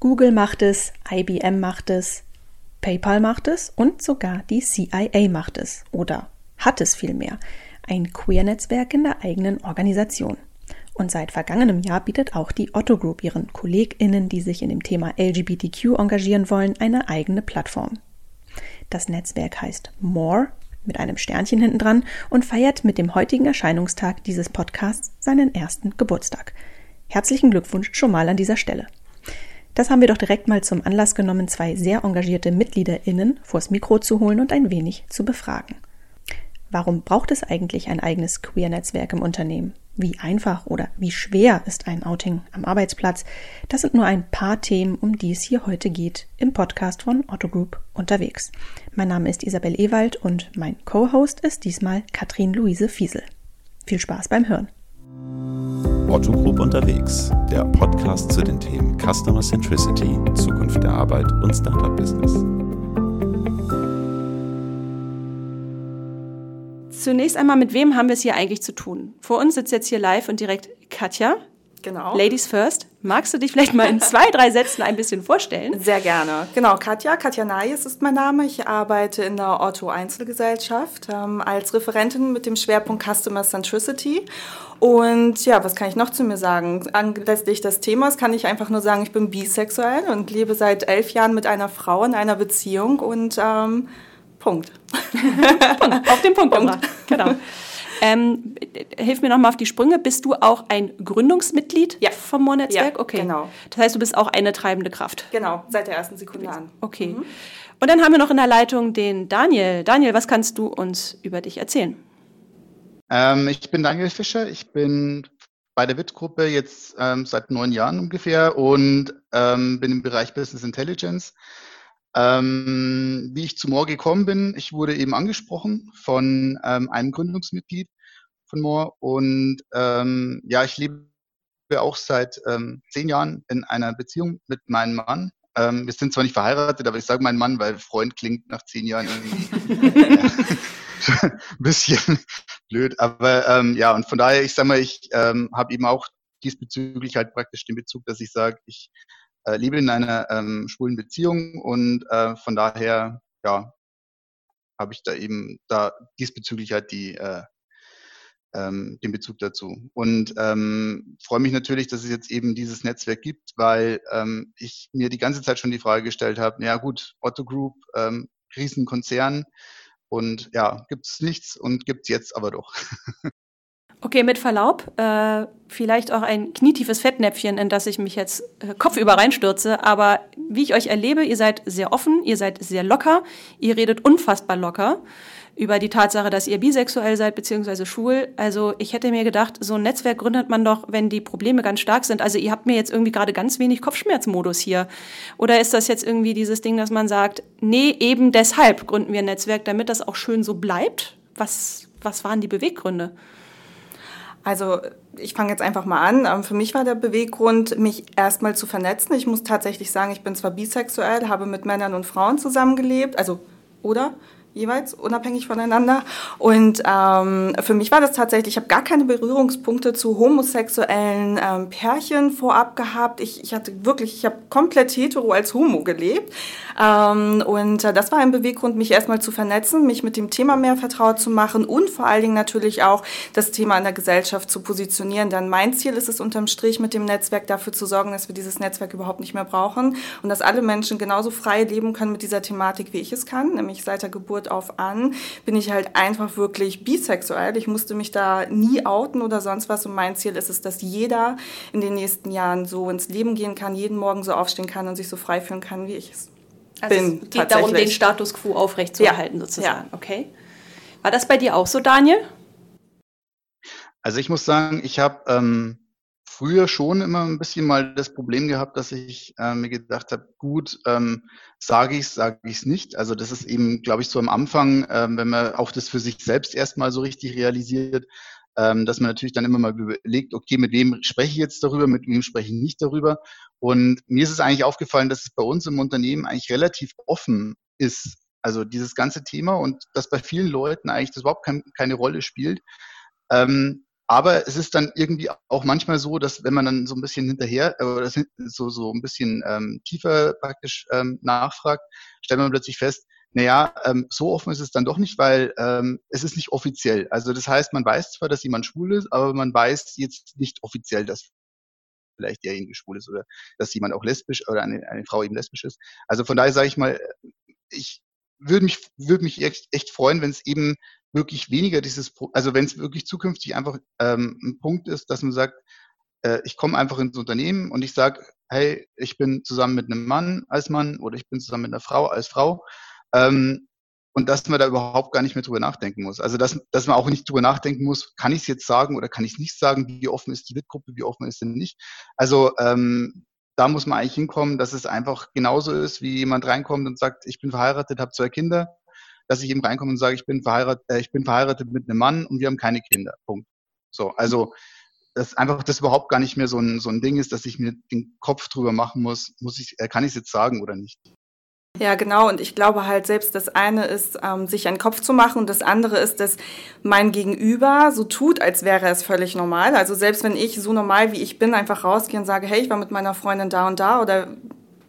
Google macht es, IBM macht es, PayPal macht es und sogar die CIA macht es oder hat es vielmehr. Ein Queer-Netzwerk in der eigenen Organisation. Und seit vergangenem Jahr bietet auch die Otto Group ihren KollegInnen, die sich in dem Thema LGBTQ engagieren wollen, eine eigene Plattform. Das Netzwerk heißt More mit einem Sternchen hinten dran und feiert mit dem heutigen Erscheinungstag dieses Podcasts seinen ersten Geburtstag. Herzlichen Glückwunsch schon mal an dieser Stelle. Das haben wir doch direkt mal zum Anlass genommen, zwei sehr engagierte MitgliederInnen vors Mikro zu holen und ein wenig zu befragen. Warum braucht es eigentlich ein eigenes Queer-Netzwerk im Unternehmen? Wie einfach oder wie schwer ist ein Outing am Arbeitsplatz? Das sind nur ein paar Themen, um die es hier heute geht im Podcast von Otto Group unterwegs. Mein Name ist Isabel Ewald und mein Co-Host ist diesmal Katrin Luise Fiesel. Viel Spaß beim Hören. Otto Group unterwegs, der Podcast zu den Themen Customer Centricity, Zukunft der Arbeit und Startup Business. Zunächst einmal, mit wem haben wir es hier eigentlich zu tun? Vor uns sitzt jetzt hier live und direkt Katja. Genau. Ladies first. Magst du dich vielleicht mal in zwei, drei Sätzen ein bisschen vorstellen? Sehr gerne. Genau, Katja. Katja Nayes ist mein Name. Ich arbeite in der Otto Einzelgesellschaft ähm, als Referentin mit dem Schwerpunkt Customer Centricity. Und ja, was kann ich noch zu mir sagen? Anlässlich des Themas kann ich einfach nur sagen, ich bin bisexuell und lebe seit elf Jahren mit einer Frau in einer Beziehung und ähm, Punkt. Punkt. Auf den Punkt, Punkt. Genau. Ähm, hilf mir nochmal auf die Sprünge. Bist du auch ein Gründungsmitglied ja. vom Moor-Netzwerk? Ja, okay. genau. Das heißt, du bist auch eine treibende Kraft. Genau, seit der ersten Sekunde an. Okay. Mhm. Und dann haben wir noch in der Leitung den Daniel. Daniel, was kannst du uns über dich erzählen? Ähm, ich bin Daniel Fischer. Ich bin bei der WIT-Gruppe jetzt ähm, seit neun Jahren ungefähr und ähm, bin im Bereich Business Intelligence. Ähm, wie ich zu Moore gekommen bin, ich wurde eben angesprochen von ähm, einem Gründungsmitglied von Moore und ähm, ja, ich lebe auch seit ähm, zehn Jahren in einer Beziehung mit meinem Mann. Ähm, wir sind zwar nicht verheiratet, aber ich sage meinen Mann, weil Freund klingt nach zehn Jahren irgendwie ein bisschen blöd. Aber ähm, ja, und von daher, ich sage mal, ich habe eben auch diesbezüglich halt praktisch den Bezug, dass ich sage, ich äh, lebe in einer ähm, schwulen Beziehung und äh, von daher, ja, habe ich da eben da diesbezüglich halt die äh, ähm, den Bezug dazu. Und ähm, freue mich natürlich, dass es jetzt eben dieses Netzwerk gibt, weil ähm, ich mir die ganze Zeit schon die Frage gestellt habe, ja gut, Otto Group, ähm, Riesenkonzern und ja, gibt es nichts und gibt es jetzt aber doch. Okay, mit Verlaub, äh, vielleicht auch ein knietiefes Fettnäpfchen, in das ich mich jetzt äh, kopfüber reinstürze. Aber wie ich euch erlebe, ihr seid sehr offen, ihr seid sehr locker, ihr redet unfassbar locker über die Tatsache, dass ihr bisexuell seid beziehungsweise schwul. Also ich hätte mir gedacht, so ein Netzwerk gründet man doch, wenn die Probleme ganz stark sind. Also ihr habt mir jetzt irgendwie gerade ganz wenig Kopfschmerzmodus hier. Oder ist das jetzt irgendwie dieses Ding, dass man sagt, nee, eben deshalb gründen wir ein Netzwerk, damit das auch schön so bleibt? Was, was waren die Beweggründe? Also ich fange jetzt einfach mal an. Ähm, für mich war der Beweggrund, mich erstmal zu vernetzen. Ich muss tatsächlich sagen, ich bin zwar bisexuell, habe mit Männern und Frauen zusammengelebt, also oder jeweils, unabhängig voneinander. Und ähm, für mich war das tatsächlich, ich habe gar keine Berührungspunkte zu homosexuellen ähm, Pärchen vorab gehabt. Ich, ich hatte wirklich, ich habe komplett hetero als Homo gelebt. Ähm, und äh, das war ein Beweggrund, mich erstmal zu vernetzen, mich mit dem Thema mehr vertraut zu machen und vor allen Dingen natürlich auch das Thema in der Gesellschaft zu positionieren. Denn mein Ziel ist es unterm Strich mit dem Netzwerk dafür zu sorgen, dass wir dieses Netzwerk überhaupt nicht mehr brauchen und dass alle Menschen genauso frei leben können mit dieser Thematik, wie ich es kann, nämlich seit der Geburt auf an, bin ich halt einfach wirklich bisexuell. Ich musste mich da nie outen oder sonst was. Und mein Ziel ist es, dass jeder in den nächsten Jahren so ins Leben gehen kann, jeden Morgen so aufstehen kann und sich so frei fühlen kann, wie ich es also bin. Es geht darum, den Status quo aufrechtzuerhalten, ja. sozusagen. Ja. Okay. War das bei dir auch so, Daniel? Also ich muss sagen, ich habe ähm, früher schon immer ein bisschen mal das Problem gehabt, dass ich äh, mir gedacht habe, gut, ähm, sage ich es, sage ich es nicht. Also das ist eben, glaube ich, so am Anfang, ähm, wenn man auch das für sich selbst erstmal so richtig realisiert, ähm, dass man natürlich dann immer mal überlegt, okay, mit wem spreche ich jetzt darüber, mit wem spreche ich nicht darüber. Und mir ist es eigentlich aufgefallen, dass es bei uns im Unternehmen eigentlich relativ offen ist. Also dieses ganze Thema und dass bei vielen Leuten eigentlich das überhaupt kein, keine Rolle spielt. Ähm, aber es ist dann irgendwie auch manchmal so, dass wenn man dann so ein bisschen hinterher äh, oder so, so ein bisschen ähm, tiefer praktisch ähm, nachfragt, stellt man plötzlich fest, naja, ähm, so offen ist es dann doch nicht, weil ähm, es ist nicht offiziell. Also das heißt, man weiß zwar, dass jemand schwul ist, aber man weiß jetzt nicht offiziell, dass vielleicht derjenige schwul ist oder dass jemand auch lesbisch oder eine, eine Frau eben lesbisch ist. Also von daher sage ich mal, ich würde mich, würde mich echt, echt freuen, wenn es eben wirklich weniger dieses, also wenn es wirklich zukünftig einfach ähm, ein Punkt ist, dass man sagt, äh, ich komme einfach ins Unternehmen und ich sage, hey, ich bin zusammen mit einem Mann als Mann oder ich bin zusammen mit einer Frau als Frau. Ähm, und dass man da überhaupt gar nicht mehr drüber nachdenken muss. Also dass, dass man auch nicht drüber nachdenken muss, kann ich es jetzt sagen oder kann ich es nicht sagen, wie offen ist die WIT-Gruppe, wie offen ist sie nicht. Also ähm, da muss man eigentlich hinkommen, dass es einfach genauso ist, wie jemand reinkommt und sagt, ich bin verheiratet, habe zwei Kinder dass ich eben reinkomme und sage, ich bin verheiratet, äh, ich bin verheiratet mit einem Mann und wir haben keine Kinder. Punkt. So, also dass einfach das überhaupt gar nicht mehr so ein, so ein Ding ist, dass ich mir den Kopf drüber machen muss, muss ich, äh, kann ich es jetzt sagen oder nicht. Ja, genau. Und ich glaube halt selbst, das eine ist, ähm, sich einen Kopf zu machen und das andere ist, dass mein Gegenüber so tut, als wäre es völlig normal. Also selbst wenn ich so normal wie ich bin einfach rausgehe und sage, hey, ich war mit meiner Freundin da und da oder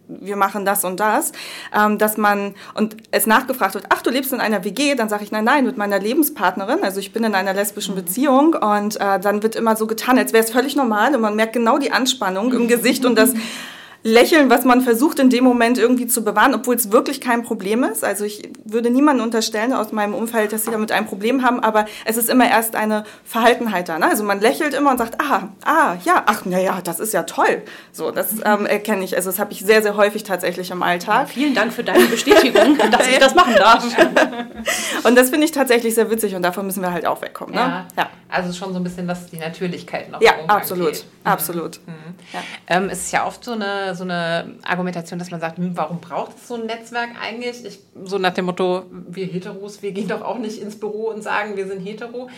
wir machen das und das, ähm, dass man und es nachgefragt wird, ach, du lebst in einer WG, dann sage ich, nein, nein, mit meiner Lebenspartnerin, also ich bin in einer lesbischen mhm. Beziehung und äh, dann wird immer so getan, als wäre es völlig normal und man merkt genau die Anspannung im Gesicht und das Lächeln, was man versucht in dem Moment irgendwie zu bewahren, obwohl es wirklich kein Problem ist. Also ich würde niemanden unterstellen aus meinem Umfeld, dass sie damit ein Problem haben, aber es ist immer erst eine Verhaltenheit da. Ne? Also man lächelt immer und sagt, ah, ah, ja, ach, naja, das ist ja toll. So, das ähm, erkenne ich. Also das habe ich sehr, sehr häufig tatsächlich im Alltag. Vielen Dank für deine Bestätigung, dass ich das machen darf. und das finde ich tatsächlich sehr witzig und davon müssen wir halt auch wegkommen. Ne? Ja. ja. Also schon so ein bisschen, dass die Natürlichkeit noch Ja, absolut, fehlt. absolut. Mhm. Ja. Ähm, es ist ja oft so eine so eine Argumentation, dass man sagt, hm, warum braucht es so ein Netzwerk eigentlich? Ich, so nach dem Motto, wir Heteros, wir gehen doch auch nicht ins Büro und sagen, wir sind hetero.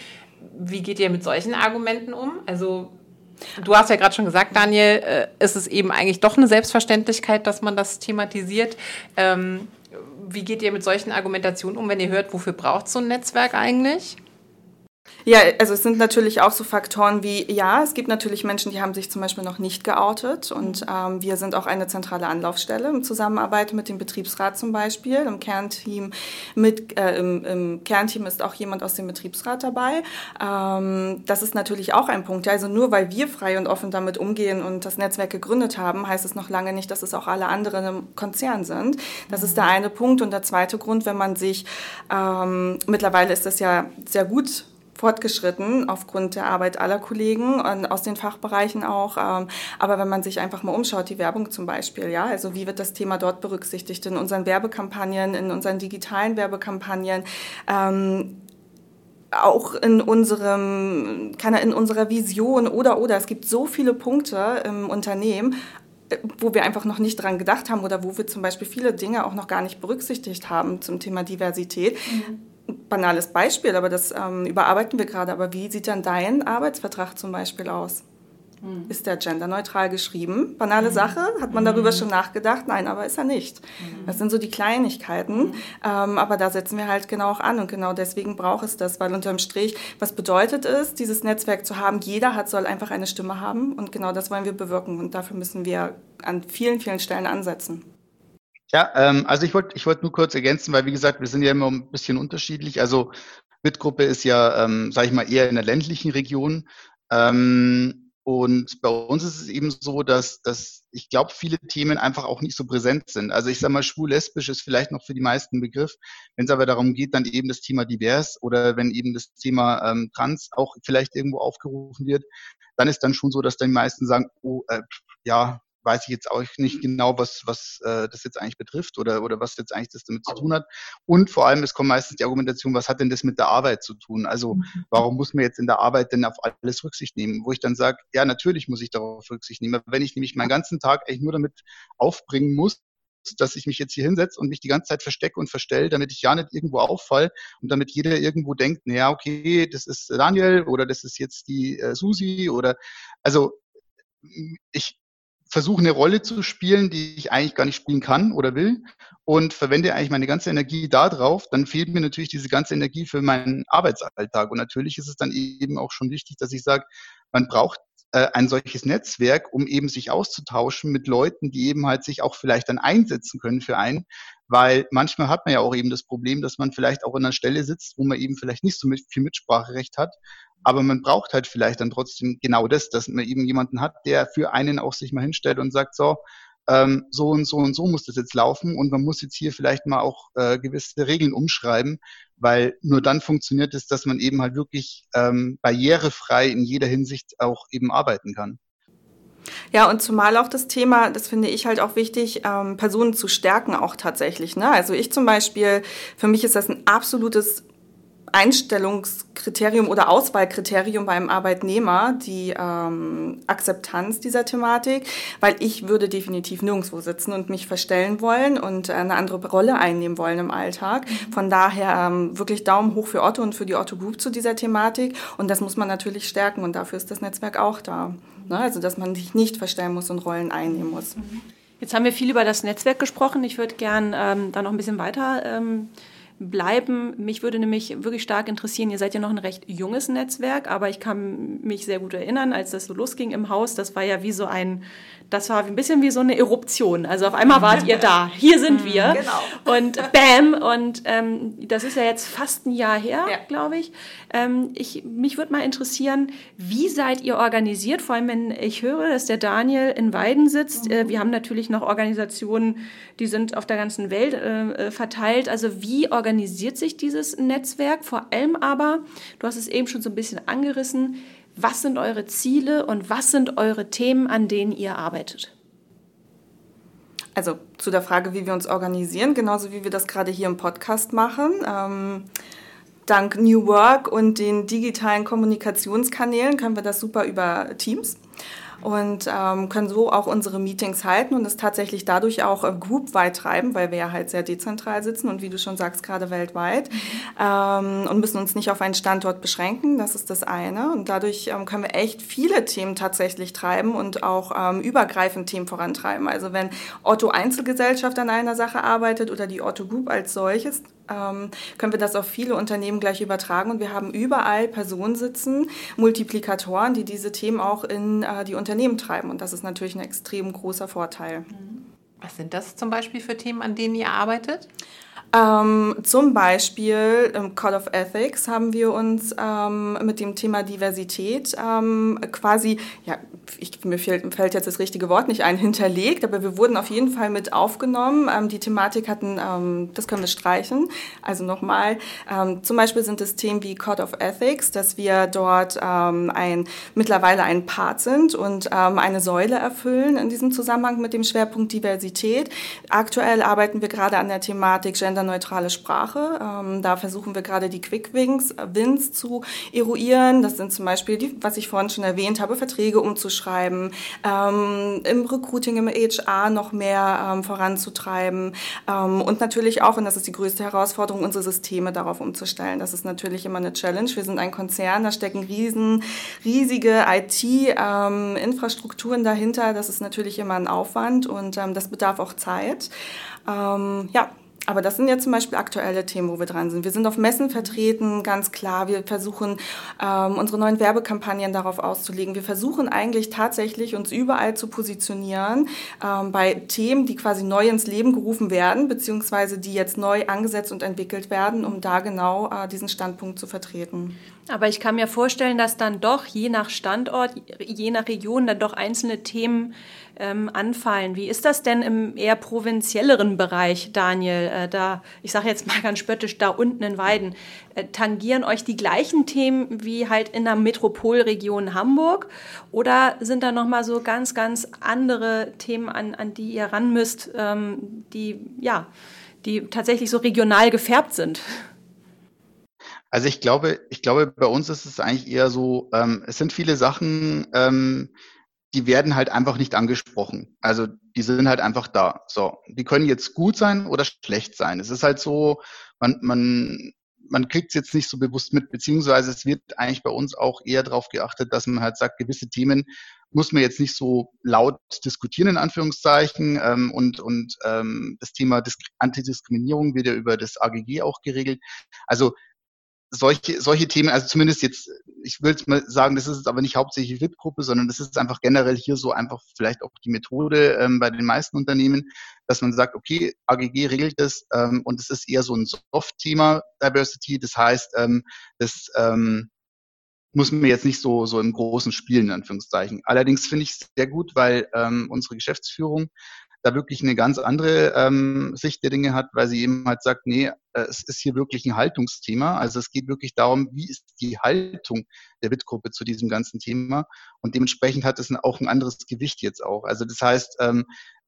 Wie geht ihr mit solchen Argumenten um? Also Du hast ja gerade schon gesagt, Daniel, äh, ist es eben eigentlich doch eine Selbstverständlichkeit, dass man das thematisiert. Ähm, wie geht ihr mit solchen Argumentationen um, wenn ihr hört, wofür braucht so ein Netzwerk eigentlich? Ja, also es sind natürlich auch so Faktoren wie, ja, es gibt natürlich Menschen, die haben sich zum Beispiel noch nicht geoutet und ähm, wir sind auch eine zentrale Anlaufstelle in Zusammenarbeit mit dem Betriebsrat zum Beispiel. Im Kernteam, mit, äh, im, im, Kernteam ist auch jemand aus dem Betriebsrat dabei. Ähm, das ist natürlich auch ein Punkt. Also nur weil wir frei und offen damit umgehen und das Netzwerk gegründet haben, heißt es noch lange nicht, dass es auch alle anderen im Konzern sind. Das ist der eine Punkt. Und der zweite Grund, wenn man sich, ähm, mittlerweile ist das ja sehr gut fortgeschritten aufgrund der Arbeit aller Kollegen und aus den Fachbereichen auch. Ähm, aber wenn man sich einfach mal umschaut, die Werbung zum Beispiel, ja, also wie wird das Thema dort berücksichtigt in unseren Werbekampagnen, in unseren digitalen Werbekampagnen, ähm, auch in unserem, kann in unserer Vision oder oder es gibt so viele Punkte im Unternehmen, äh, wo wir einfach noch nicht dran gedacht haben oder wo wir zum Beispiel viele Dinge auch noch gar nicht berücksichtigt haben zum Thema Diversität. Mhm banales Beispiel, aber das ähm, überarbeiten wir gerade. Aber wie sieht dann dein Arbeitsvertrag zum Beispiel aus? Mhm. Ist der genderneutral geschrieben? Banale mhm. Sache? Hat man darüber mhm. schon nachgedacht? Nein, aber ist er nicht. Mhm. Das sind so die Kleinigkeiten. Mhm. Ähm, aber da setzen wir halt genau auch an und genau deswegen braucht es das, weil unterm Strich, was bedeutet es, dieses Netzwerk zu haben? Jeder hat, soll einfach eine Stimme haben und genau das wollen wir bewirken und dafür müssen wir an vielen, vielen Stellen ansetzen. Ja, ähm, also ich wollte ich wollte nur kurz ergänzen, weil wie gesagt, wir sind ja immer ein bisschen unterschiedlich. Also WIT-Gruppe ist ja, ähm, sage ich mal, eher in der ländlichen Region. Ähm, und bei uns ist es eben so, dass, dass ich glaube, viele Themen einfach auch nicht so präsent sind. Also ich sage mal, schwul-lesbisch ist vielleicht noch für die meisten Begriff. Wenn es aber darum geht, dann eben das Thema divers oder wenn eben das Thema ähm, trans auch vielleicht irgendwo aufgerufen wird, dann ist dann schon so, dass dann die meisten sagen, oh, äh, ja, weiß ich jetzt auch nicht genau, was, was äh, das jetzt eigentlich betrifft oder, oder was jetzt eigentlich das damit zu tun hat. Und vor allem, es kommt meistens die Argumentation, was hat denn das mit der Arbeit zu tun? Also mhm. warum muss man jetzt in der Arbeit denn auf alles Rücksicht nehmen? Wo ich dann sage, ja, natürlich muss ich darauf Rücksicht nehmen. Aber wenn ich nämlich meinen ganzen Tag eigentlich nur damit aufbringen muss, dass ich mich jetzt hier hinsetze und mich die ganze Zeit verstecke und verstelle, damit ich ja nicht irgendwo auffall und damit jeder irgendwo denkt, naja, okay, das ist Daniel oder das ist jetzt die äh, Susi oder also ich, versuche eine Rolle zu spielen, die ich eigentlich gar nicht spielen kann oder will. und verwende eigentlich meine ganze Energie da drauf, dann fehlt mir natürlich diese ganze Energie für meinen Arbeitsalltag. Und natürlich ist es dann eben auch schon wichtig, dass ich sage, man braucht äh, ein solches Netzwerk, um eben sich auszutauschen mit Leuten, die eben halt sich auch vielleicht dann einsetzen können für einen, weil manchmal hat man ja auch eben das Problem, dass man vielleicht auch an einer Stelle sitzt, wo man eben vielleicht nicht so mit, viel Mitspracherecht hat, aber man braucht halt vielleicht dann trotzdem genau das, dass man eben jemanden hat, der für einen auch sich mal hinstellt und sagt, so, ähm, so und so und so muss das jetzt laufen und man muss jetzt hier vielleicht mal auch äh, gewisse Regeln umschreiben, weil nur dann funktioniert es, dass man eben halt wirklich ähm, barrierefrei in jeder Hinsicht auch eben arbeiten kann. Ja, und zumal auch das Thema, das finde ich halt auch wichtig, ähm, Personen zu stärken auch tatsächlich. Ne? Also ich zum Beispiel, für mich ist das ein absolutes Einstellungskriterium oder Auswahlkriterium beim Arbeitnehmer die ähm, Akzeptanz dieser Thematik, weil ich würde definitiv nirgendwo sitzen und mich verstellen wollen und eine andere Rolle einnehmen wollen im Alltag. Mhm. Von daher ähm, wirklich Daumen hoch für Otto und für die Otto Group zu dieser Thematik und das muss man natürlich stärken und dafür ist das Netzwerk auch da. Ne? Also dass man sich nicht verstellen muss und Rollen einnehmen muss. Mhm. Jetzt haben wir viel über das Netzwerk gesprochen. Ich würde gern ähm, da noch ein bisschen weiter ähm, bleiben. Mich würde nämlich wirklich stark interessieren, ihr seid ja noch ein recht junges Netzwerk, aber ich kann mich sehr gut erinnern, als das so losging im Haus, das war ja wie so ein das war ein bisschen wie so eine Eruption. Also auf einmal wart ihr da. Hier sind mhm, wir. Genau. Und bam. Und ähm, das ist ja jetzt fast ein Jahr her, ja. glaube ich. Ähm, ich. Mich würde mal interessieren, wie seid ihr organisiert? Vor allem, wenn ich höre, dass der Daniel in Weiden sitzt. Mhm. Äh, wir haben natürlich noch Organisationen, die sind auf der ganzen Welt äh, äh, verteilt. Also wie organisiert sich dieses Netzwerk? Vor allem aber, du hast es eben schon so ein bisschen angerissen, was sind eure Ziele und was sind eure Themen, an denen ihr arbeitet? Also zu der Frage, wie wir uns organisieren, genauso wie wir das gerade hier im Podcast machen. Ähm, dank New Work und den digitalen Kommunikationskanälen können wir das super über Teams und ähm, können so auch unsere Meetings halten und es tatsächlich dadurch auch äh, groupweit treiben, weil wir ja halt sehr dezentral sitzen und wie du schon sagst, gerade weltweit ähm, und müssen uns nicht auf einen Standort beschränken. Das ist das eine. Und dadurch ähm, können wir echt viele Themen tatsächlich treiben und auch ähm, übergreifend Themen vorantreiben. Also wenn Otto Einzelgesellschaft an einer Sache arbeitet oder die Otto Group als solches, können wir das auf viele Unternehmen gleich übertragen und wir haben überall Personen sitzen, Multiplikatoren, die diese Themen auch in äh, die Unternehmen treiben und das ist natürlich ein extrem großer Vorteil. Was sind das zum Beispiel für Themen, an denen ihr arbeitet? Ähm, zum Beispiel im Code of Ethics haben wir uns ähm, mit dem Thema Diversität ähm, quasi, ja, ich, mir fällt, fällt, jetzt das richtige Wort nicht ein, hinterlegt, aber wir wurden auf jeden Fall mit aufgenommen. Ähm, die Thematik hatten, ähm, das können wir streichen. Also nochmal, ähm, zum Beispiel sind es Themen wie Code of Ethics, dass wir dort ein, mittlerweile ein Part sind und eine Säule erfüllen in diesem Zusammenhang mit dem Schwerpunkt Diversität. Aktuell arbeiten wir gerade an der Thematik Gender genderneutrale Sprache. Ähm, da versuchen wir gerade die Quick Wins, äh, Wins zu eruieren. Das sind zum Beispiel, die, was ich vorhin schon erwähnt habe, Verträge umzuschreiben, ähm, im Recruiting, im HR noch mehr ähm, voranzutreiben ähm, und natürlich auch, und das ist die größte Herausforderung, unsere Systeme darauf umzustellen. Das ist natürlich immer eine Challenge. Wir sind ein Konzern, da stecken riesen, riesige IT-Infrastrukturen ähm, dahinter. Das ist natürlich immer ein Aufwand und ähm, das bedarf auch Zeit. Ja, aber das sind jetzt zum Beispiel aktuelle Themen, wo wir dran sind. Wir sind auf Messen vertreten, ganz klar. Wir versuchen, ähm, unsere neuen Werbekampagnen darauf auszulegen. Wir versuchen eigentlich tatsächlich, uns überall zu positionieren ähm, bei Themen, die quasi neu ins Leben gerufen werden, beziehungsweise die jetzt neu angesetzt und entwickelt werden, um da genau äh, diesen Standpunkt zu vertreten. Aber ich kann mir vorstellen, dass dann doch je nach Standort, je nach Region dann doch einzelne Themen ähm, anfallen. Wie ist das denn im eher provinzielleren Bereich, Daniel? Äh, da, ich sage jetzt mal ganz spöttisch, da unten in Weiden, äh, tangieren euch die gleichen Themen wie halt in der Metropolregion Hamburg? Oder sind da nochmal so ganz, ganz andere Themen, an, an die ihr ran müsst, ähm, die, ja, die tatsächlich so regional gefärbt sind? Also ich glaube, ich glaube, bei uns ist es eigentlich eher so, ähm, es sind viele Sachen, ähm, die werden halt einfach nicht angesprochen. Also die sind halt einfach da. So, die können jetzt gut sein oder schlecht sein. Es ist halt so, man, man, man kriegt es jetzt nicht so bewusst mit, beziehungsweise es wird eigentlich bei uns auch eher darauf geachtet, dass man halt sagt, gewisse Themen muss man jetzt nicht so laut diskutieren, in Anführungszeichen. Ähm, und und ähm, das Thema Disk Antidiskriminierung wird ja über das AGG auch geregelt. Also solche, solche Themen, also zumindest jetzt, ich will mal sagen, das ist jetzt aber nicht hauptsächlich WIP-Gruppe, sondern das ist einfach generell hier so einfach vielleicht auch die Methode ähm, bei den meisten Unternehmen, dass man sagt, okay, AGG regelt das ähm, und es ist eher so ein Soft-Thema Diversity, das heißt, ähm, das ähm, muss man jetzt nicht so, so im großen Spielen, in Anführungszeichen. Allerdings finde ich es sehr gut, weil ähm, unsere Geschäftsführung da wirklich eine ganz andere ähm, Sicht der Dinge hat, weil sie eben halt sagt, nee, äh, es ist hier wirklich ein Haltungsthema. Also es geht wirklich darum, wie ist die Haltung der WIT-Gruppe zu diesem ganzen Thema. Und dementsprechend hat es auch ein anderes Gewicht jetzt auch. Also das heißt, ähm,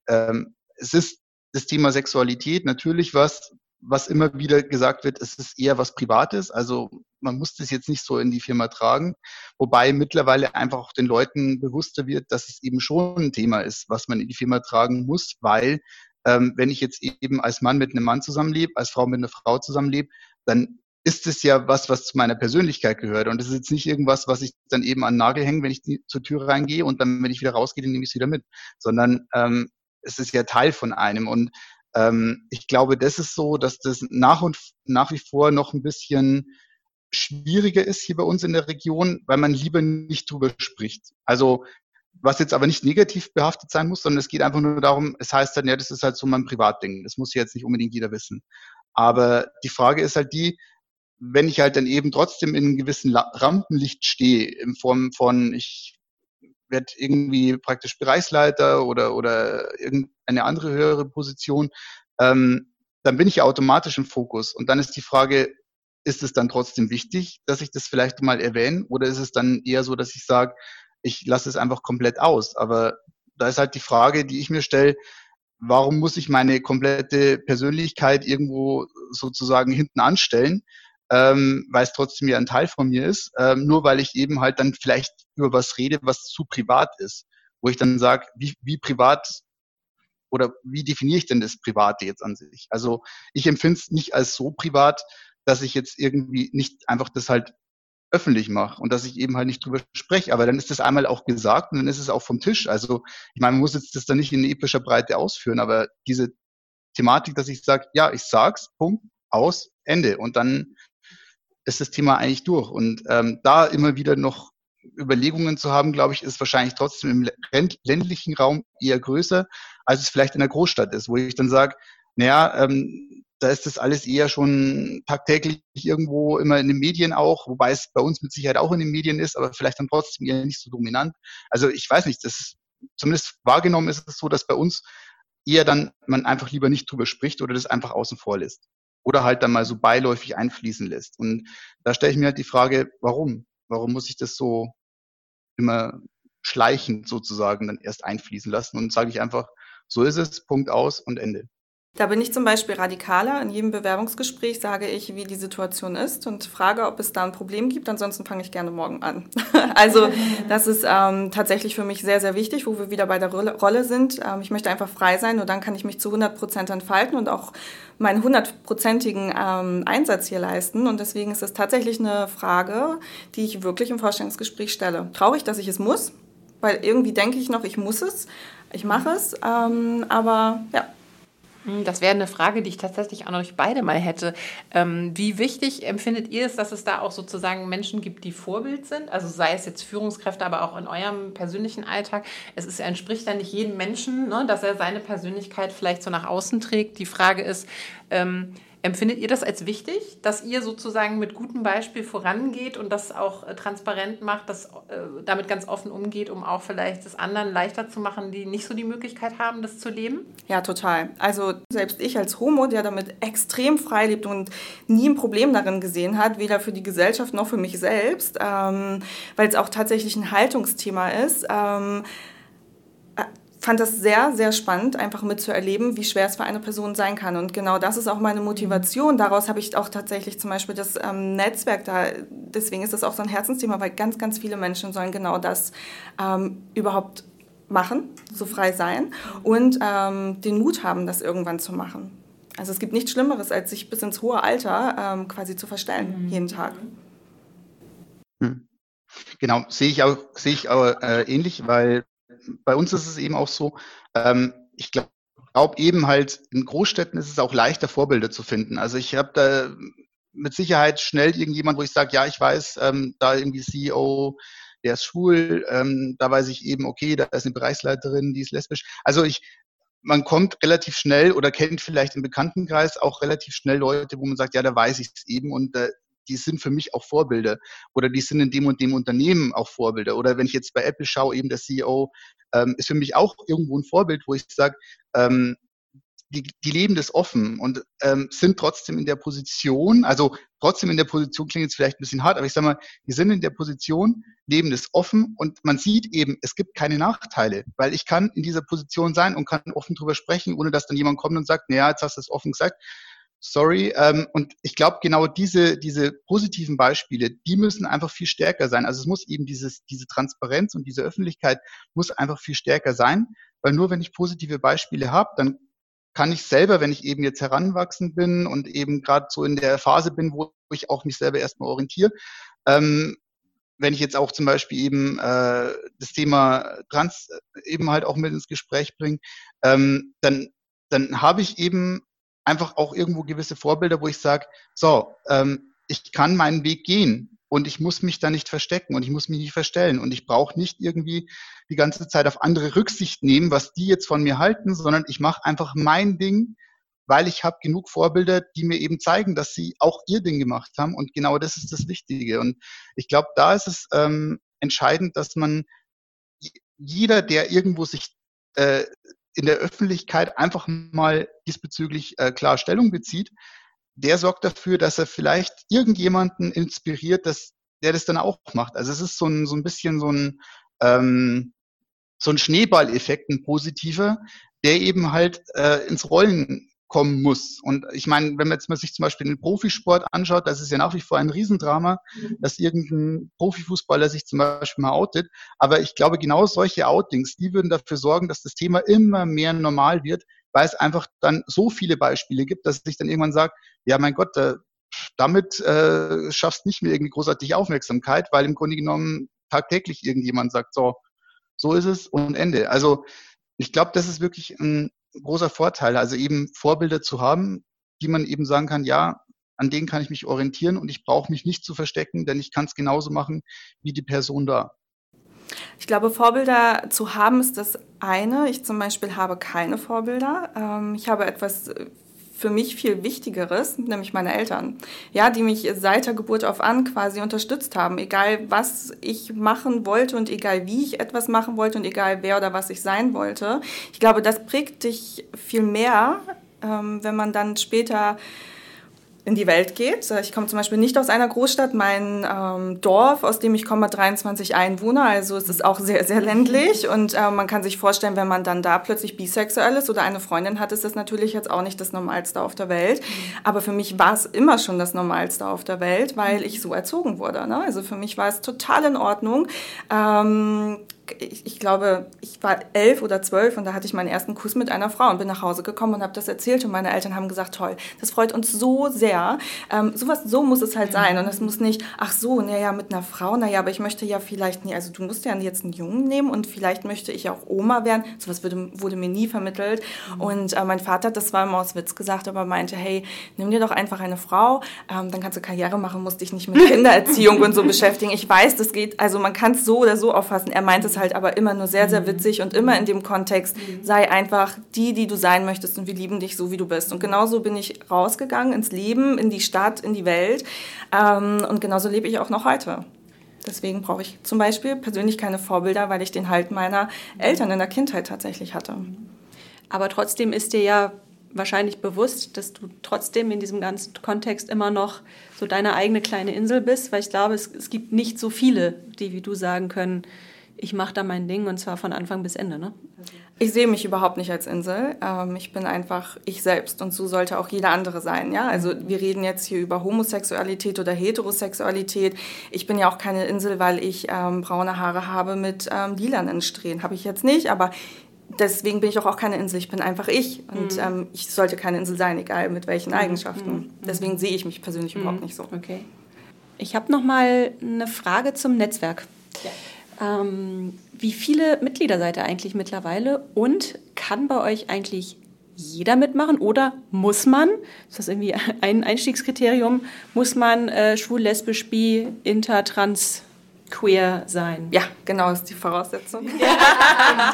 ähm, es ist das Thema Sexualität natürlich was, was immer wieder gesagt wird, es ist eher was Privates. Also man muss das jetzt nicht so in die Firma tragen. Wobei mittlerweile einfach auch den Leuten bewusster wird, dass es eben schon ein Thema ist, was man in die Firma tragen muss, weil ähm, wenn ich jetzt eben als Mann mit einem Mann zusammenlebe, als Frau mit einer Frau zusammenlebe, dann ist es ja was, was zu meiner Persönlichkeit gehört. Und es ist jetzt nicht irgendwas, was ich dann eben an Nagel hänge, wenn ich zur Tür reingehe und dann, wenn ich wieder rausgehe, dann nehme ich es wieder mit. Sondern ähm, es ist ja Teil von einem. Und ähm, ich glaube, das ist so, dass das nach und nach wie vor noch ein bisschen schwieriger ist hier bei uns in der Region, weil man lieber nicht drüber spricht. Also was jetzt aber nicht negativ behaftet sein muss, sondern es geht einfach nur darum, es heißt dann, ja, das ist halt so mein Privatding. Das muss jetzt nicht unbedingt jeder wissen. Aber die Frage ist halt die, wenn ich halt dann eben trotzdem in einem gewissen Rampenlicht stehe, in Form von, ich werde irgendwie praktisch Bereichsleiter oder, oder irgendeine andere höhere Position, ähm, dann bin ich automatisch im Fokus. Und dann ist die Frage, ist es dann trotzdem wichtig, dass ich das vielleicht mal erwähne? Oder ist es dann eher so, dass ich sage, ich lasse es einfach komplett aus? Aber da ist halt die Frage, die ich mir stelle, warum muss ich meine komplette Persönlichkeit irgendwo sozusagen hinten anstellen? Ähm, weil es trotzdem ja ein Teil von mir ist, ähm, nur weil ich eben halt dann vielleicht über was rede, was zu privat ist, wo ich dann sage, wie, wie privat oder wie definiere ich denn das Private jetzt an sich? Also ich empfinde es nicht als so privat, dass ich jetzt irgendwie nicht einfach das halt öffentlich mache und dass ich eben halt nicht drüber spreche. Aber dann ist das einmal auch gesagt und dann ist es auch vom Tisch. Also ich meine, man muss jetzt das dann nicht in epischer Breite ausführen, aber diese Thematik, dass ich sage, ja, ich sag's, Punkt, aus, Ende. Und dann ist das Thema eigentlich durch. Und ähm, da immer wieder noch Überlegungen zu haben, glaube ich, ist wahrscheinlich trotzdem im ländlichen Raum eher größer, als es vielleicht in der Großstadt ist, wo ich dann sage, naja, ähm, da ist das alles eher schon tagtäglich irgendwo immer in den Medien auch, wobei es bei uns mit Sicherheit auch in den Medien ist, aber vielleicht dann trotzdem eher nicht so dominant. Also ich weiß nicht, das zumindest wahrgenommen ist es so, dass bei uns eher dann man einfach lieber nicht drüber spricht oder das einfach außen vor lässt oder halt dann mal so beiläufig einfließen lässt. Und da stelle ich mir halt die Frage, warum? Warum muss ich das so immer schleichend sozusagen dann erst einfließen lassen? Und sage ich einfach, so ist es, Punkt aus und Ende. Da bin ich zum Beispiel radikaler. In jedem Bewerbungsgespräch sage ich, wie die Situation ist und frage, ob es da ein Problem gibt. Ansonsten fange ich gerne morgen an. also das ist ähm, tatsächlich für mich sehr, sehr wichtig, wo wir wieder bei der Rolle sind. Ähm, ich möchte einfach frei sein und dann kann ich mich zu 100 Prozent entfalten und auch meinen hundertprozentigen ähm, Einsatz hier leisten. Und deswegen ist es tatsächlich eine Frage, die ich wirklich im Vorstellungsgespräch stelle. Traurig, dass ich es muss, weil irgendwie denke ich noch, ich muss es, ich mache es. Ähm, aber ja. Hm, das wäre eine Frage, die ich tatsächlich auch noch nicht beide mal hätte. Ähm, wie wichtig empfindet ihr es, dass es da auch sozusagen Menschen gibt, die Vorbild sind? Also sei es jetzt Führungskräfte, aber auch in eurem persönlichen Alltag. Es ist, entspricht ja nicht jedem Menschen, ne, dass er seine Persönlichkeit vielleicht so nach außen trägt. Die Frage ist, ähm, Empfindet ihr das als wichtig, dass ihr sozusagen mit gutem Beispiel vorangeht und das auch äh, transparent macht, dass äh, damit ganz offen umgeht, um auch vielleicht es anderen leichter zu machen, die nicht so die Möglichkeit haben, das zu leben? Ja, total. Also selbst ich als Homo, der damit extrem frei lebt und nie ein Problem darin gesehen hat, weder für die Gesellschaft noch für mich selbst, ähm, weil es auch tatsächlich ein Haltungsthema ist. Ähm, fand das sehr, sehr spannend, einfach mitzuerleben, wie schwer es für eine Person sein kann. Und genau das ist auch meine Motivation. Daraus habe ich auch tatsächlich zum Beispiel das ähm, Netzwerk da. Deswegen ist das auch so ein Herzensthema, weil ganz, ganz viele Menschen sollen genau das ähm, überhaupt machen, so frei sein und ähm, den Mut haben, das irgendwann zu machen. Also es gibt nichts Schlimmeres, als sich bis ins hohe Alter ähm, quasi zu verstellen, mhm. jeden Tag. Hm. Genau, sehe ich auch, sehe ich auch äh, ähnlich, weil bei uns ist es eben auch so, ähm, ich glaube glaub eben halt, in Großstädten ist es auch leichter, Vorbilder zu finden. Also ich habe da mit Sicherheit schnell irgendjemand, wo ich sage, ja, ich weiß, ähm, da irgendwie CEO, der ist schwul, ähm, da weiß ich eben, okay, da ist eine Bereichsleiterin, die ist lesbisch. Also ich, man kommt relativ schnell oder kennt vielleicht im Bekanntenkreis auch relativ schnell Leute, wo man sagt, ja, da weiß ich es eben und äh, die sind für mich auch Vorbilder oder die sind in dem und dem Unternehmen auch Vorbilder. Oder wenn ich jetzt bei Apple schaue, eben der CEO ähm, ist für mich auch irgendwo ein Vorbild, wo ich sage, ähm, die, die leben das offen und ähm, sind trotzdem in der Position, also trotzdem in der Position klingt jetzt vielleicht ein bisschen hart, aber ich sage mal, die sind in der Position, leben das offen und man sieht eben, es gibt keine Nachteile, weil ich kann in dieser Position sein und kann offen drüber sprechen, ohne dass dann jemand kommt und sagt, naja, jetzt hast du es offen gesagt. Sorry. Ähm, und ich glaube, genau diese, diese positiven Beispiele, die müssen einfach viel stärker sein. Also es muss eben dieses, diese Transparenz und diese Öffentlichkeit muss einfach viel stärker sein, weil nur wenn ich positive Beispiele habe, dann kann ich selber, wenn ich eben jetzt heranwachsen bin und eben gerade so in der Phase bin, wo ich auch mich selber erstmal orientiere, ähm, wenn ich jetzt auch zum Beispiel eben äh, das Thema Trans eben halt auch mit ins Gespräch bringe, ähm, dann, dann habe ich eben einfach auch irgendwo gewisse Vorbilder, wo ich sage, so, ähm, ich kann meinen Weg gehen und ich muss mich da nicht verstecken und ich muss mich nicht verstellen und ich brauche nicht irgendwie die ganze Zeit auf andere Rücksicht nehmen, was die jetzt von mir halten, sondern ich mache einfach mein Ding, weil ich habe genug Vorbilder, die mir eben zeigen, dass sie auch ihr Ding gemacht haben und genau das ist das Wichtige. Und ich glaube, da ist es ähm, entscheidend, dass man jeder, der irgendwo sich äh, in der Öffentlichkeit einfach mal diesbezüglich äh, klar Stellung bezieht, der sorgt dafür, dass er vielleicht irgendjemanden inspiriert, dass der das dann auch macht. Also es ist so ein, so ein bisschen so ein, ähm, so ein Schneeballeffekt, ein positiver, der eben halt äh, ins Rollen kommen muss. Und ich meine, wenn man jetzt mal sich zum Beispiel den Profisport anschaut, das ist ja nach wie vor ein Riesendrama, dass irgendein Profifußballer sich zum Beispiel mal outet. Aber ich glaube, genau solche Outings, die würden dafür sorgen, dass das Thema immer mehr normal wird, weil es einfach dann so viele Beispiele gibt, dass ich dann irgendwann sage, ja, mein Gott, äh, damit äh, schaffst nicht mehr irgendwie großartig Aufmerksamkeit, weil im Grunde genommen tagtäglich irgendjemand sagt, so, so ist es und Ende. Also ich glaube, das ist wirklich ein großer Vorteil, also eben Vorbilder zu haben, die man eben sagen kann, ja, an denen kann ich mich orientieren und ich brauche mich nicht zu verstecken, denn ich kann es genauso machen wie die Person da. Ich glaube, Vorbilder zu haben ist das eine. Ich zum Beispiel habe keine Vorbilder. Ähm, ich habe etwas äh, für mich viel Wichtigeres, nämlich meine Eltern, ja, die mich seit der Geburt auf an quasi unterstützt haben, egal was ich machen wollte und egal wie ich etwas machen wollte und egal wer oder was ich sein wollte. Ich glaube, das prägt dich viel mehr, ähm, wenn man dann später in die Welt geht. Ich komme zum Beispiel nicht aus einer Großstadt. Mein ähm, Dorf, aus dem ich komme, hat 23 Einwohner. Also es ist auch sehr, sehr ländlich. Und äh, man kann sich vorstellen, wenn man dann da plötzlich bisexuell ist oder eine Freundin hat, ist das natürlich jetzt auch nicht das Normalste auf der Welt. Aber für mich war es immer schon das Normalste auf der Welt, weil ich so erzogen wurde. Ne? Also für mich war es total in Ordnung. Ähm, ich, ich, glaube, ich war elf oder zwölf und da hatte ich meinen ersten Kuss mit einer Frau und bin nach Hause gekommen und habe das erzählt und meine Eltern haben gesagt, toll, das freut uns so sehr. Ähm, sowas, so muss es halt sein und es muss nicht, ach so, naja, mit einer Frau, naja, aber ich möchte ja vielleicht nie, also du musst ja jetzt einen Jungen nehmen und vielleicht möchte ich auch Oma werden. Sowas wurde, wurde mir nie vermittelt mhm. und äh, mein Vater hat das zwar immer aus Witz gesagt, aber meinte, hey, nimm dir doch einfach eine Frau, ähm, dann kannst du Karriere machen, musst dich nicht mit Kindererziehung und so beschäftigen. Ich weiß, das geht, also man kann es so oder so auffassen. Er meint es halt aber immer nur sehr, sehr mhm. witzig und immer in dem Kontext, mhm. sei einfach die, die du sein möchtest und wir lieben dich so, wie du bist. Und genauso bin ich rausgegangen ins Leben, in die Stadt, in die Welt ähm, und genauso lebe ich auch noch heute. Deswegen brauche ich zum Beispiel persönlich keine Vorbilder, weil ich den Halt meiner Eltern in der Kindheit tatsächlich hatte. Aber trotzdem ist dir ja wahrscheinlich bewusst, dass du trotzdem in diesem ganzen Kontext immer noch so deine eigene kleine Insel bist, weil ich glaube, es, es gibt nicht so viele, die wie du sagen können, ich mache da mein Ding und zwar von Anfang bis Ende. Ne? Ich sehe mich überhaupt nicht als Insel. Ähm, ich bin einfach ich selbst und so sollte auch jeder andere sein. Ja? Also wir reden jetzt hier über Homosexualität oder Heterosexualität. Ich bin ja auch keine Insel, weil ich ähm, braune Haare habe mit ähm, lilanen Strähnen. Habe ich jetzt nicht, aber deswegen bin ich auch, auch keine Insel. Ich bin einfach ich und mhm. ähm, ich sollte keine Insel sein, egal mit welchen mhm. Eigenschaften. Mhm. Deswegen sehe ich mich persönlich überhaupt mhm. nicht so. Okay. Ich habe noch mal eine Frage zum Netzwerk. Ja. Ähm, wie viele Mitglieder seid ihr eigentlich mittlerweile und kann bei euch eigentlich jeder mitmachen oder muss man, ist das irgendwie ein Einstiegskriterium, muss man äh, schwul, lesbisch, bi, inter, trans, queer sein? Ja, genau, ist die Voraussetzung. Ja,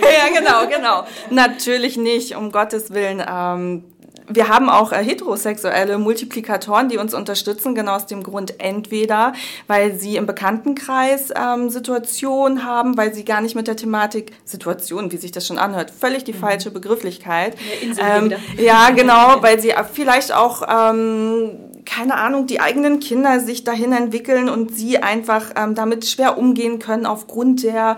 ja genau, genau. Natürlich nicht, um Gottes Willen. Ähm, wir haben auch äh, heterosexuelle Multiplikatoren, die uns unterstützen, genau aus dem Grund entweder, weil sie im Bekanntenkreis ähm, Situationen haben, weil sie gar nicht mit der Thematik Situation, wie sich das schon anhört, völlig die mhm. falsche Begrifflichkeit. Ähm, ja, genau, weil sie vielleicht auch ähm, keine Ahnung, die eigenen Kinder sich dahin entwickeln und sie einfach ähm, damit schwer umgehen können aufgrund der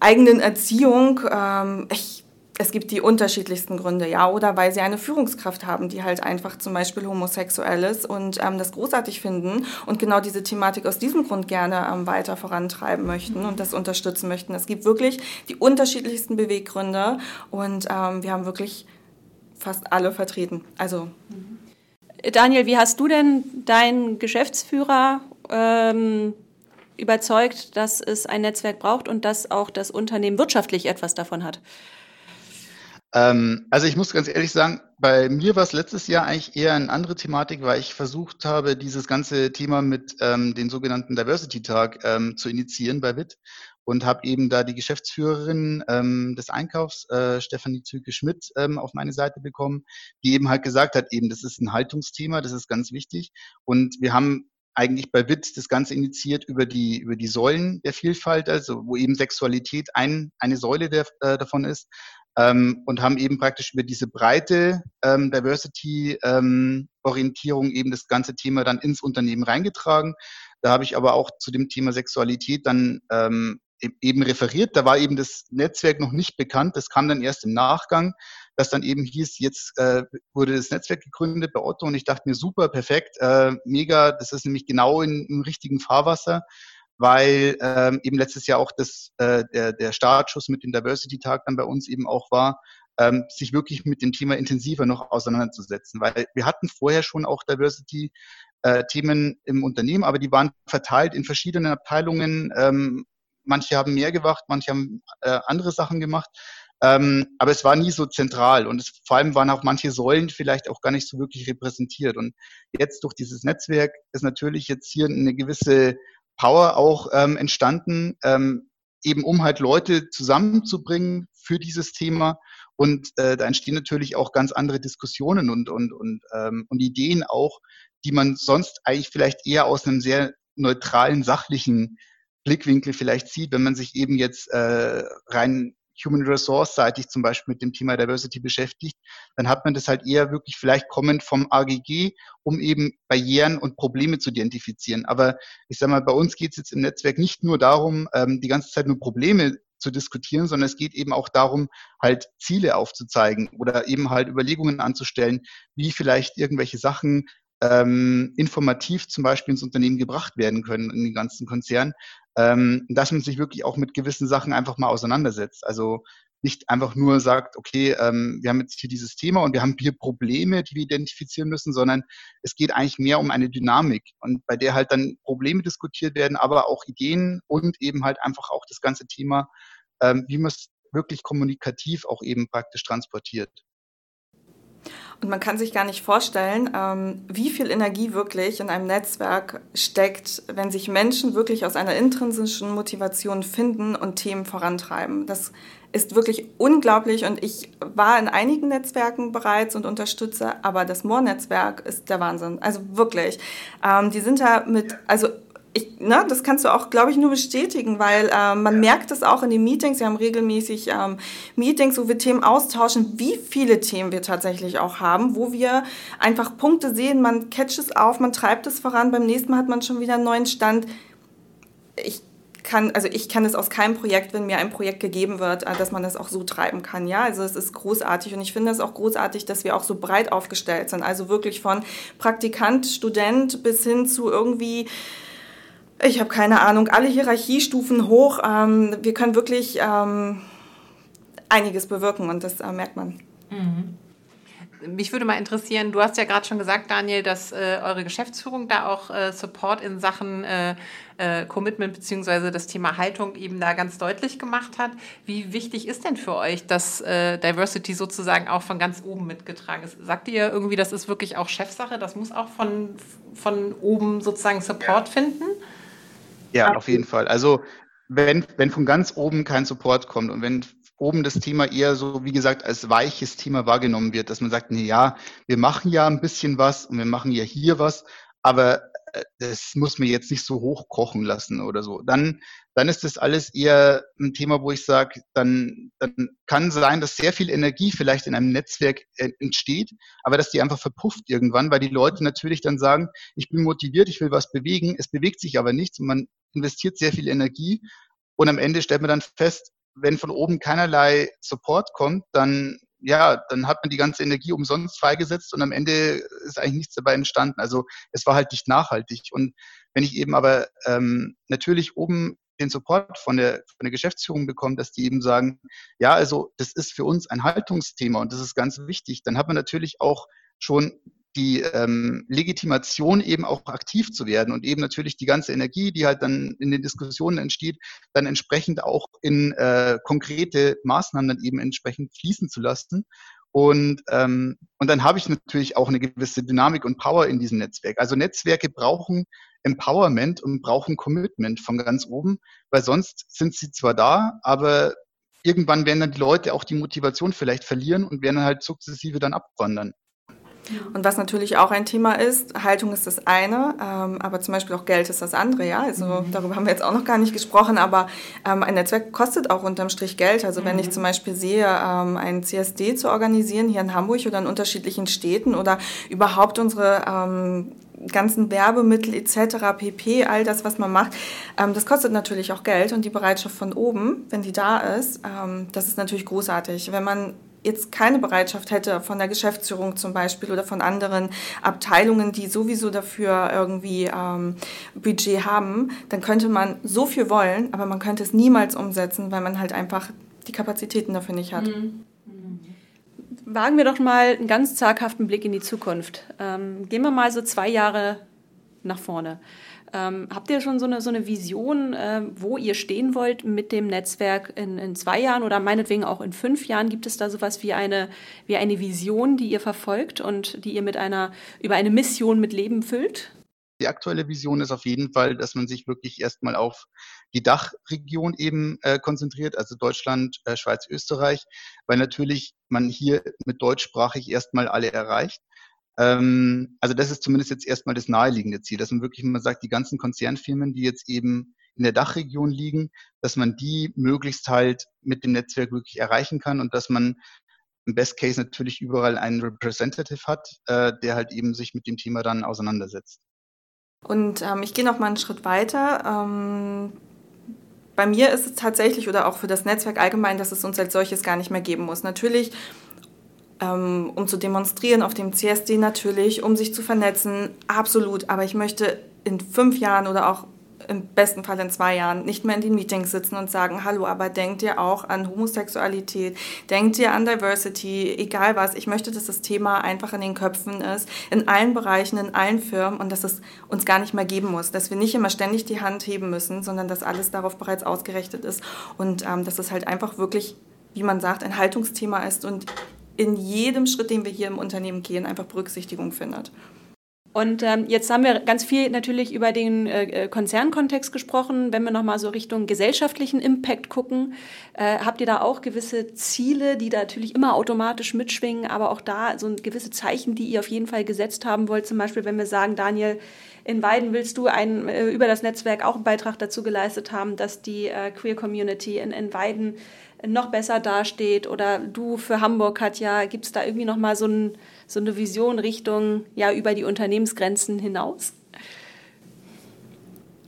eigenen Erziehung. Ähm, ich es gibt die unterschiedlichsten Gründe, ja, oder weil sie eine Führungskraft haben, die halt einfach zum Beispiel homosexuell ist und ähm, das großartig finden und genau diese Thematik aus diesem Grund gerne ähm, weiter vorantreiben möchten und das unterstützen möchten. Es gibt wirklich die unterschiedlichsten Beweggründe und ähm, wir haben wirklich fast alle vertreten. Also Daniel, wie hast du denn deinen Geschäftsführer ähm, überzeugt, dass es ein Netzwerk braucht und dass auch das Unternehmen wirtschaftlich etwas davon hat? Ähm, also ich muss ganz ehrlich sagen, bei mir war es letztes Jahr eigentlich eher eine andere Thematik, weil ich versucht habe, dieses ganze Thema mit ähm, den sogenannten Diversity Tag ähm, zu initiieren bei WIT und habe eben da die Geschäftsführerin ähm, des Einkaufs, äh, Stefanie Züke-Schmidt, ähm, auf meine Seite bekommen, die eben halt gesagt hat, eben das ist ein Haltungsthema, das ist ganz wichtig. Und wir haben eigentlich bei WIT das Ganze initiiert über die, über die Säulen der Vielfalt, also wo eben Sexualität ein, eine Säule der, äh, davon ist, ähm, und haben eben praktisch über diese breite ähm, Diversity-Orientierung ähm, eben das ganze Thema dann ins Unternehmen reingetragen. Da habe ich aber auch zu dem Thema Sexualität dann ähm, e-, eben referiert. Da war eben das Netzwerk noch nicht bekannt. Das kam dann erst im Nachgang, dass dann eben hieß, jetzt äh, wurde das Netzwerk gegründet bei Otto und ich dachte mir, super, perfekt, äh, mega, das ist nämlich genau in, im richtigen Fahrwasser weil ähm, eben letztes Jahr auch das, äh, der, der Startschuss mit dem Diversity-Tag dann bei uns eben auch war, ähm, sich wirklich mit dem Thema intensiver noch auseinanderzusetzen. Weil wir hatten vorher schon auch Diversity-Themen äh, im Unternehmen, aber die waren verteilt in verschiedenen Abteilungen. Ähm, manche haben mehr gemacht, manche haben äh, andere Sachen gemacht. Ähm, aber es war nie so zentral und es, vor allem waren auch manche Säulen vielleicht auch gar nicht so wirklich repräsentiert. Und jetzt durch dieses Netzwerk ist natürlich jetzt hier eine gewisse Power auch ähm, entstanden, ähm, eben um halt Leute zusammenzubringen für dieses Thema. Und äh, da entstehen natürlich auch ganz andere Diskussionen und, und, und, ähm, und Ideen auch, die man sonst eigentlich vielleicht eher aus einem sehr neutralen, sachlichen Blickwinkel vielleicht sieht, wenn man sich eben jetzt äh, rein Human Resource seitig zum Beispiel mit dem Thema Diversity beschäftigt, dann hat man das halt eher wirklich vielleicht kommend vom AGG, um eben Barrieren und Probleme zu identifizieren. Aber ich sage mal, bei uns geht es jetzt im Netzwerk nicht nur darum, ähm, die ganze Zeit nur Probleme zu diskutieren, sondern es geht eben auch darum, halt Ziele aufzuzeigen oder eben halt Überlegungen anzustellen, wie vielleicht irgendwelche Sachen ähm, informativ zum Beispiel ins Unternehmen gebracht werden können, in den ganzen Konzern, ähm, dass man sich wirklich auch mit gewissen Sachen einfach mal auseinandersetzt. Also nicht einfach nur sagt, okay, ähm, wir haben jetzt hier dieses Thema und wir haben hier Probleme, die wir identifizieren müssen, sondern es geht eigentlich mehr um eine Dynamik und bei der halt dann Probleme diskutiert werden, aber auch Ideen und eben halt einfach auch das ganze Thema, ähm, wie man es wirklich kommunikativ auch eben praktisch transportiert. Und man kann sich gar nicht vorstellen, ähm, wie viel Energie wirklich in einem Netzwerk steckt, wenn sich Menschen wirklich aus einer intrinsischen Motivation finden und Themen vorantreiben. Das ist wirklich unglaublich und ich war in einigen Netzwerken bereits und unterstütze, aber das Moor-Netzwerk ist der Wahnsinn. Also wirklich. Ähm, die sind da mit, also ich, ne, das kannst du auch, glaube ich, nur bestätigen, weil ähm, man merkt es auch in den Meetings. Wir haben regelmäßig ähm, Meetings, wo wir Themen austauschen, wie viele Themen wir tatsächlich auch haben, wo wir einfach Punkte sehen, man catcht es auf, man treibt es voran, beim nächsten Mal hat man schon wieder einen neuen Stand. Ich kann, also ich kann es aus keinem Projekt, wenn mir ein Projekt gegeben wird, äh, dass man das auch so treiben kann. Ja, also es ist großartig und ich finde es auch großartig, dass wir auch so breit aufgestellt sind. Also wirklich von Praktikant, Student bis hin zu irgendwie ich habe keine Ahnung, alle Hierarchiestufen hoch. Ähm, wir können wirklich ähm, einiges bewirken und das äh, merkt man. Mhm. Mich würde mal interessieren, du hast ja gerade schon gesagt, Daniel, dass äh, eure Geschäftsführung da auch äh, Support in Sachen äh, äh Commitment beziehungsweise das Thema Haltung eben da ganz deutlich gemacht hat. Wie wichtig ist denn für euch, dass äh, Diversity sozusagen auch von ganz oben mitgetragen ist? Sagt ihr irgendwie, das ist wirklich auch Chefsache, das muss auch von, von oben sozusagen Support ja. finden? Ja, auf jeden Fall. Also wenn, wenn von ganz oben kein Support kommt und wenn oben das Thema eher so, wie gesagt, als weiches Thema wahrgenommen wird, dass man sagt, nee, ja, wir machen ja ein bisschen was und wir machen ja hier was, aber äh, das muss mir jetzt nicht so hoch kochen lassen oder so. Dann, dann ist das alles eher ein Thema, wo ich sage, dann, dann kann sein, dass sehr viel Energie vielleicht in einem Netzwerk äh, entsteht, aber dass die einfach verpufft irgendwann, weil die Leute natürlich dann sagen, ich bin motiviert, ich will was bewegen, es bewegt sich aber nichts und man investiert sehr viel Energie und am Ende stellt man dann fest, wenn von oben keinerlei Support kommt, dann ja, dann hat man die ganze Energie umsonst freigesetzt und am Ende ist eigentlich nichts dabei entstanden. Also es war halt nicht nachhaltig. Und wenn ich eben aber ähm, natürlich oben den Support von der, von der Geschäftsführung bekomme, dass die eben sagen, ja, also das ist für uns ein Haltungsthema und das ist ganz wichtig, dann hat man natürlich auch schon die ähm, Legitimation eben auch aktiv zu werden und eben natürlich die ganze Energie, die halt dann in den Diskussionen entsteht, dann entsprechend auch in äh, konkrete Maßnahmen dann eben entsprechend fließen zu lassen. Und, ähm, und dann habe ich natürlich auch eine gewisse Dynamik und Power in diesem Netzwerk. Also Netzwerke brauchen Empowerment und brauchen Commitment von ganz oben, weil sonst sind sie zwar da, aber irgendwann werden dann die Leute auch die Motivation vielleicht verlieren und werden halt sukzessive dann abwandern. Und was natürlich auch ein Thema ist, Haltung ist das eine, ähm, aber zum Beispiel auch Geld ist das andere, ja. Also mhm. darüber haben wir jetzt auch noch gar nicht gesprochen, aber ähm, ein Netzwerk kostet auch unterm Strich Geld. Also wenn ich mhm. zum Beispiel sehe, ähm, einen CSD zu organisieren hier in Hamburg oder in unterschiedlichen Städten oder überhaupt unsere ähm, ganzen Werbemittel etc., pp, all das, was man macht, ähm, das kostet natürlich auch Geld und die Bereitschaft von oben, wenn die da ist, ähm, das ist natürlich großartig. Wenn man jetzt keine Bereitschaft hätte von der Geschäftsführung zum Beispiel oder von anderen Abteilungen, die sowieso dafür irgendwie ähm, Budget haben, dann könnte man so viel wollen, aber man könnte es niemals umsetzen, weil man halt einfach die Kapazitäten dafür nicht hat. Mhm. Wagen wir doch mal einen ganz zaghaften Blick in die Zukunft. Ähm, gehen wir mal so zwei Jahre nach vorne. Ähm, habt ihr schon so eine, so eine Vision, äh, wo ihr stehen wollt mit dem Netzwerk in, in zwei Jahren oder meinetwegen auch in fünf Jahren? Gibt es da sowas wie eine, wie eine Vision, die ihr verfolgt und die ihr mit einer, über eine Mission mit Leben füllt? Die aktuelle Vision ist auf jeden Fall, dass man sich wirklich erstmal auf die Dachregion eben äh, konzentriert, also Deutschland, äh, Schweiz, Österreich, weil natürlich man hier mit deutschsprachig erstmal alle erreicht. Ähm, also das ist zumindest jetzt erstmal das naheliegende Ziel, dass man wirklich, man sagt, die ganzen Konzernfirmen, die jetzt eben in der Dachregion liegen, dass man die möglichst halt mit dem Netzwerk wirklich erreichen kann und dass man im Best Case natürlich überall einen Representative hat, äh, der halt eben sich mit dem Thema dann auseinandersetzt. Und ähm, ich gehe noch mal einen Schritt weiter. Ähm, bei mir ist es tatsächlich oder auch für das Netzwerk allgemein, dass es uns als solches gar nicht mehr geben muss. Natürlich ähm, um zu demonstrieren auf dem CSD natürlich, um sich zu vernetzen, absolut. Aber ich möchte in fünf Jahren oder auch im besten Fall in zwei Jahren nicht mehr in den Meetings sitzen und sagen, hallo, aber denkt ihr auch an Homosexualität, denkt ihr an Diversity, egal was. Ich möchte, dass das Thema einfach in den Köpfen ist, in allen Bereichen, in allen Firmen und dass es uns gar nicht mehr geben muss, dass wir nicht immer ständig die Hand heben müssen, sondern dass alles darauf bereits ausgerichtet ist und ähm, dass es halt einfach wirklich, wie man sagt, ein Haltungsthema ist und in jedem Schritt, den wir hier im Unternehmen gehen, einfach Berücksichtigung findet. Und ähm, jetzt haben wir ganz viel natürlich über den äh, äh Konzernkontext gesprochen. Wenn wir nochmal so Richtung gesellschaftlichen Impact gucken, äh, habt ihr da auch gewisse Ziele, die da natürlich immer automatisch mitschwingen, aber auch da so gewisse Zeichen, die ihr auf jeden Fall gesetzt haben wollt. Zum Beispiel, wenn wir sagen, Daniel, in Weiden willst du ein, äh, über das Netzwerk auch einen Beitrag dazu geleistet haben, dass die äh, Queer Community in, in Weiden noch besser dasteht oder du für Hamburg, Katja, gibt es da irgendwie noch mal so, ein, so eine Vision Richtung ja über die Unternehmensgrenzen hinaus?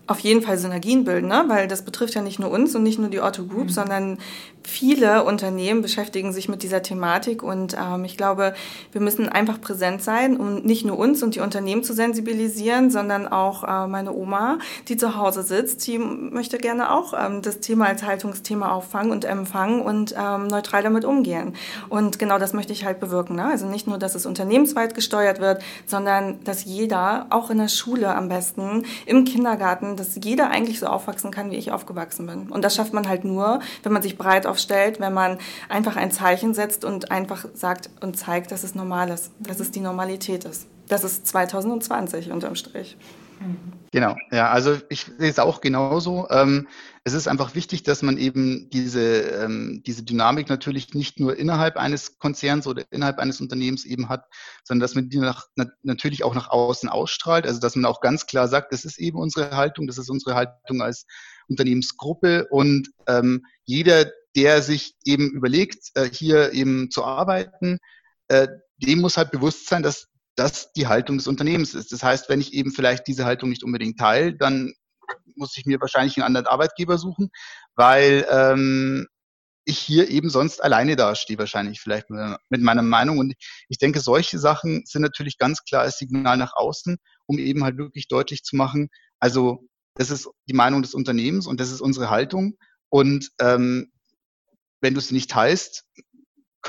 Auf jeden Fall Synergien bilden, ne? weil das betrifft ja nicht nur uns und nicht nur die Otto Group, mhm. sondern viele Unternehmen beschäftigen sich mit dieser Thematik und ähm, ich glaube, wir müssen einfach präsent sein, um nicht nur uns und die Unternehmen zu sensibilisieren, sondern auch äh, meine Oma, die zu Hause sitzt, die möchte gerne auch ähm, das Thema als Haltungsthema auffangen und empfangen und ähm, neutral damit umgehen. Und genau das möchte ich halt bewirken. Ne? Also nicht nur, dass es unternehmensweit gesteuert wird, sondern dass jeder, auch in der Schule am besten, im Kindergarten, dass jeder eigentlich so aufwachsen kann, wie ich aufgewachsen bin. Und das schafft man halt nur, wenn man sich breit aufstellt, wenn man einfach ein Zeichen setzt und einfach sagt und zeigt, dass es normal ist, dass es die Normalität ist. Das ist 2020 unterm Strich. Genau, ja, also ich sehe es auch genauso. Ähm, es ist einfach wichtig, dass man eben diese, ähm, diese Dynamik natürlich nicht nur innerhalb eines Konzerns oder innerhalb eines Unternehmens eben hat, sondern dass man die nach, natürlich auch nach außen ausstrahlt. Also dass man auch ganz klar sagt, das ist eben unsere Haltung, das ist unsere Haltung als Unternehmensgruppe und ähm, jeder, der sich eben überlegt, äh, hier eben zu arbeiten, äh, dem muss halt bewusst sein, dass das die Haltung des Unternehmens ist. Das heißt, wenn ich eben vielleicht diese Haltung nicht unbedingt teile, dann muss ich mir wahrscheinlich einen anderen Arbeitgeber suchen, weil ähm, ich hier eben sonst alleine dastehe, wahrscheinlich vielleicht mit meiner Meinung. Und ich denke, solche Sachen sind natürlich ganz klar als Signal nach außen, um eben halt wirklich deutlich zu machen, also das ist die Meinung des Unternehmens und das ist unsere Haltung. Und ähm, wenn du es nicht teilst,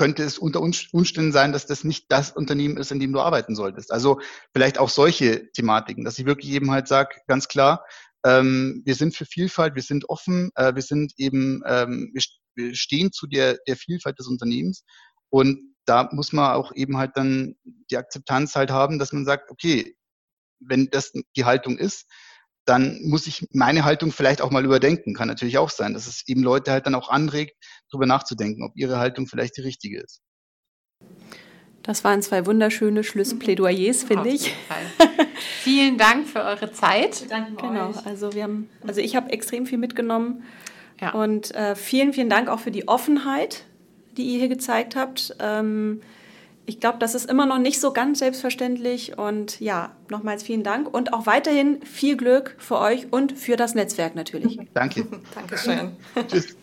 könnte es unter Umständen sein, dass das nicht das Unternehmen ist, in dem du arbeiten solltest. Also vielleicht auch solche Thematiken, dass ich wirklich eben halt sage, ganz klar, ähm, wir sind für Vielfalt, wir sind offen, äh, wir sind eben, ähm, wir, stehen zu der, der Vielfalt des Unternehmens und da muss man auch eben halt dann die Akzeptanz halt haben, dass man sagt, okay, wenn das die Haltung ist, dann muss ich meine Haltung vielleicht auch mal überdenken. Kann natürlich auch sein, dass es eben Leute halt dann auch anregt, darüber nachzudenken, ob ihre Haltung vielleicht die richtige ist. Das waren zwei wunderschöne Schlussplädoyers, finde ich. Vielen Dank für eure Zeit. Genau, also wir haben, also ich habe extrem viel mitgenommen. Ja. Und äh, vielen, vielen Dank auch für die Offenheit, die ihr hier gezeigt habt. Ähm, ich glaube, das ist immer noch nicht so ganz selbstverständlich. Und ja, nochmals vielen Dank und auch weiterhin viel Glück für euch und für das Netzwerk natürlich. Danke. Dankeschön. Tschüss.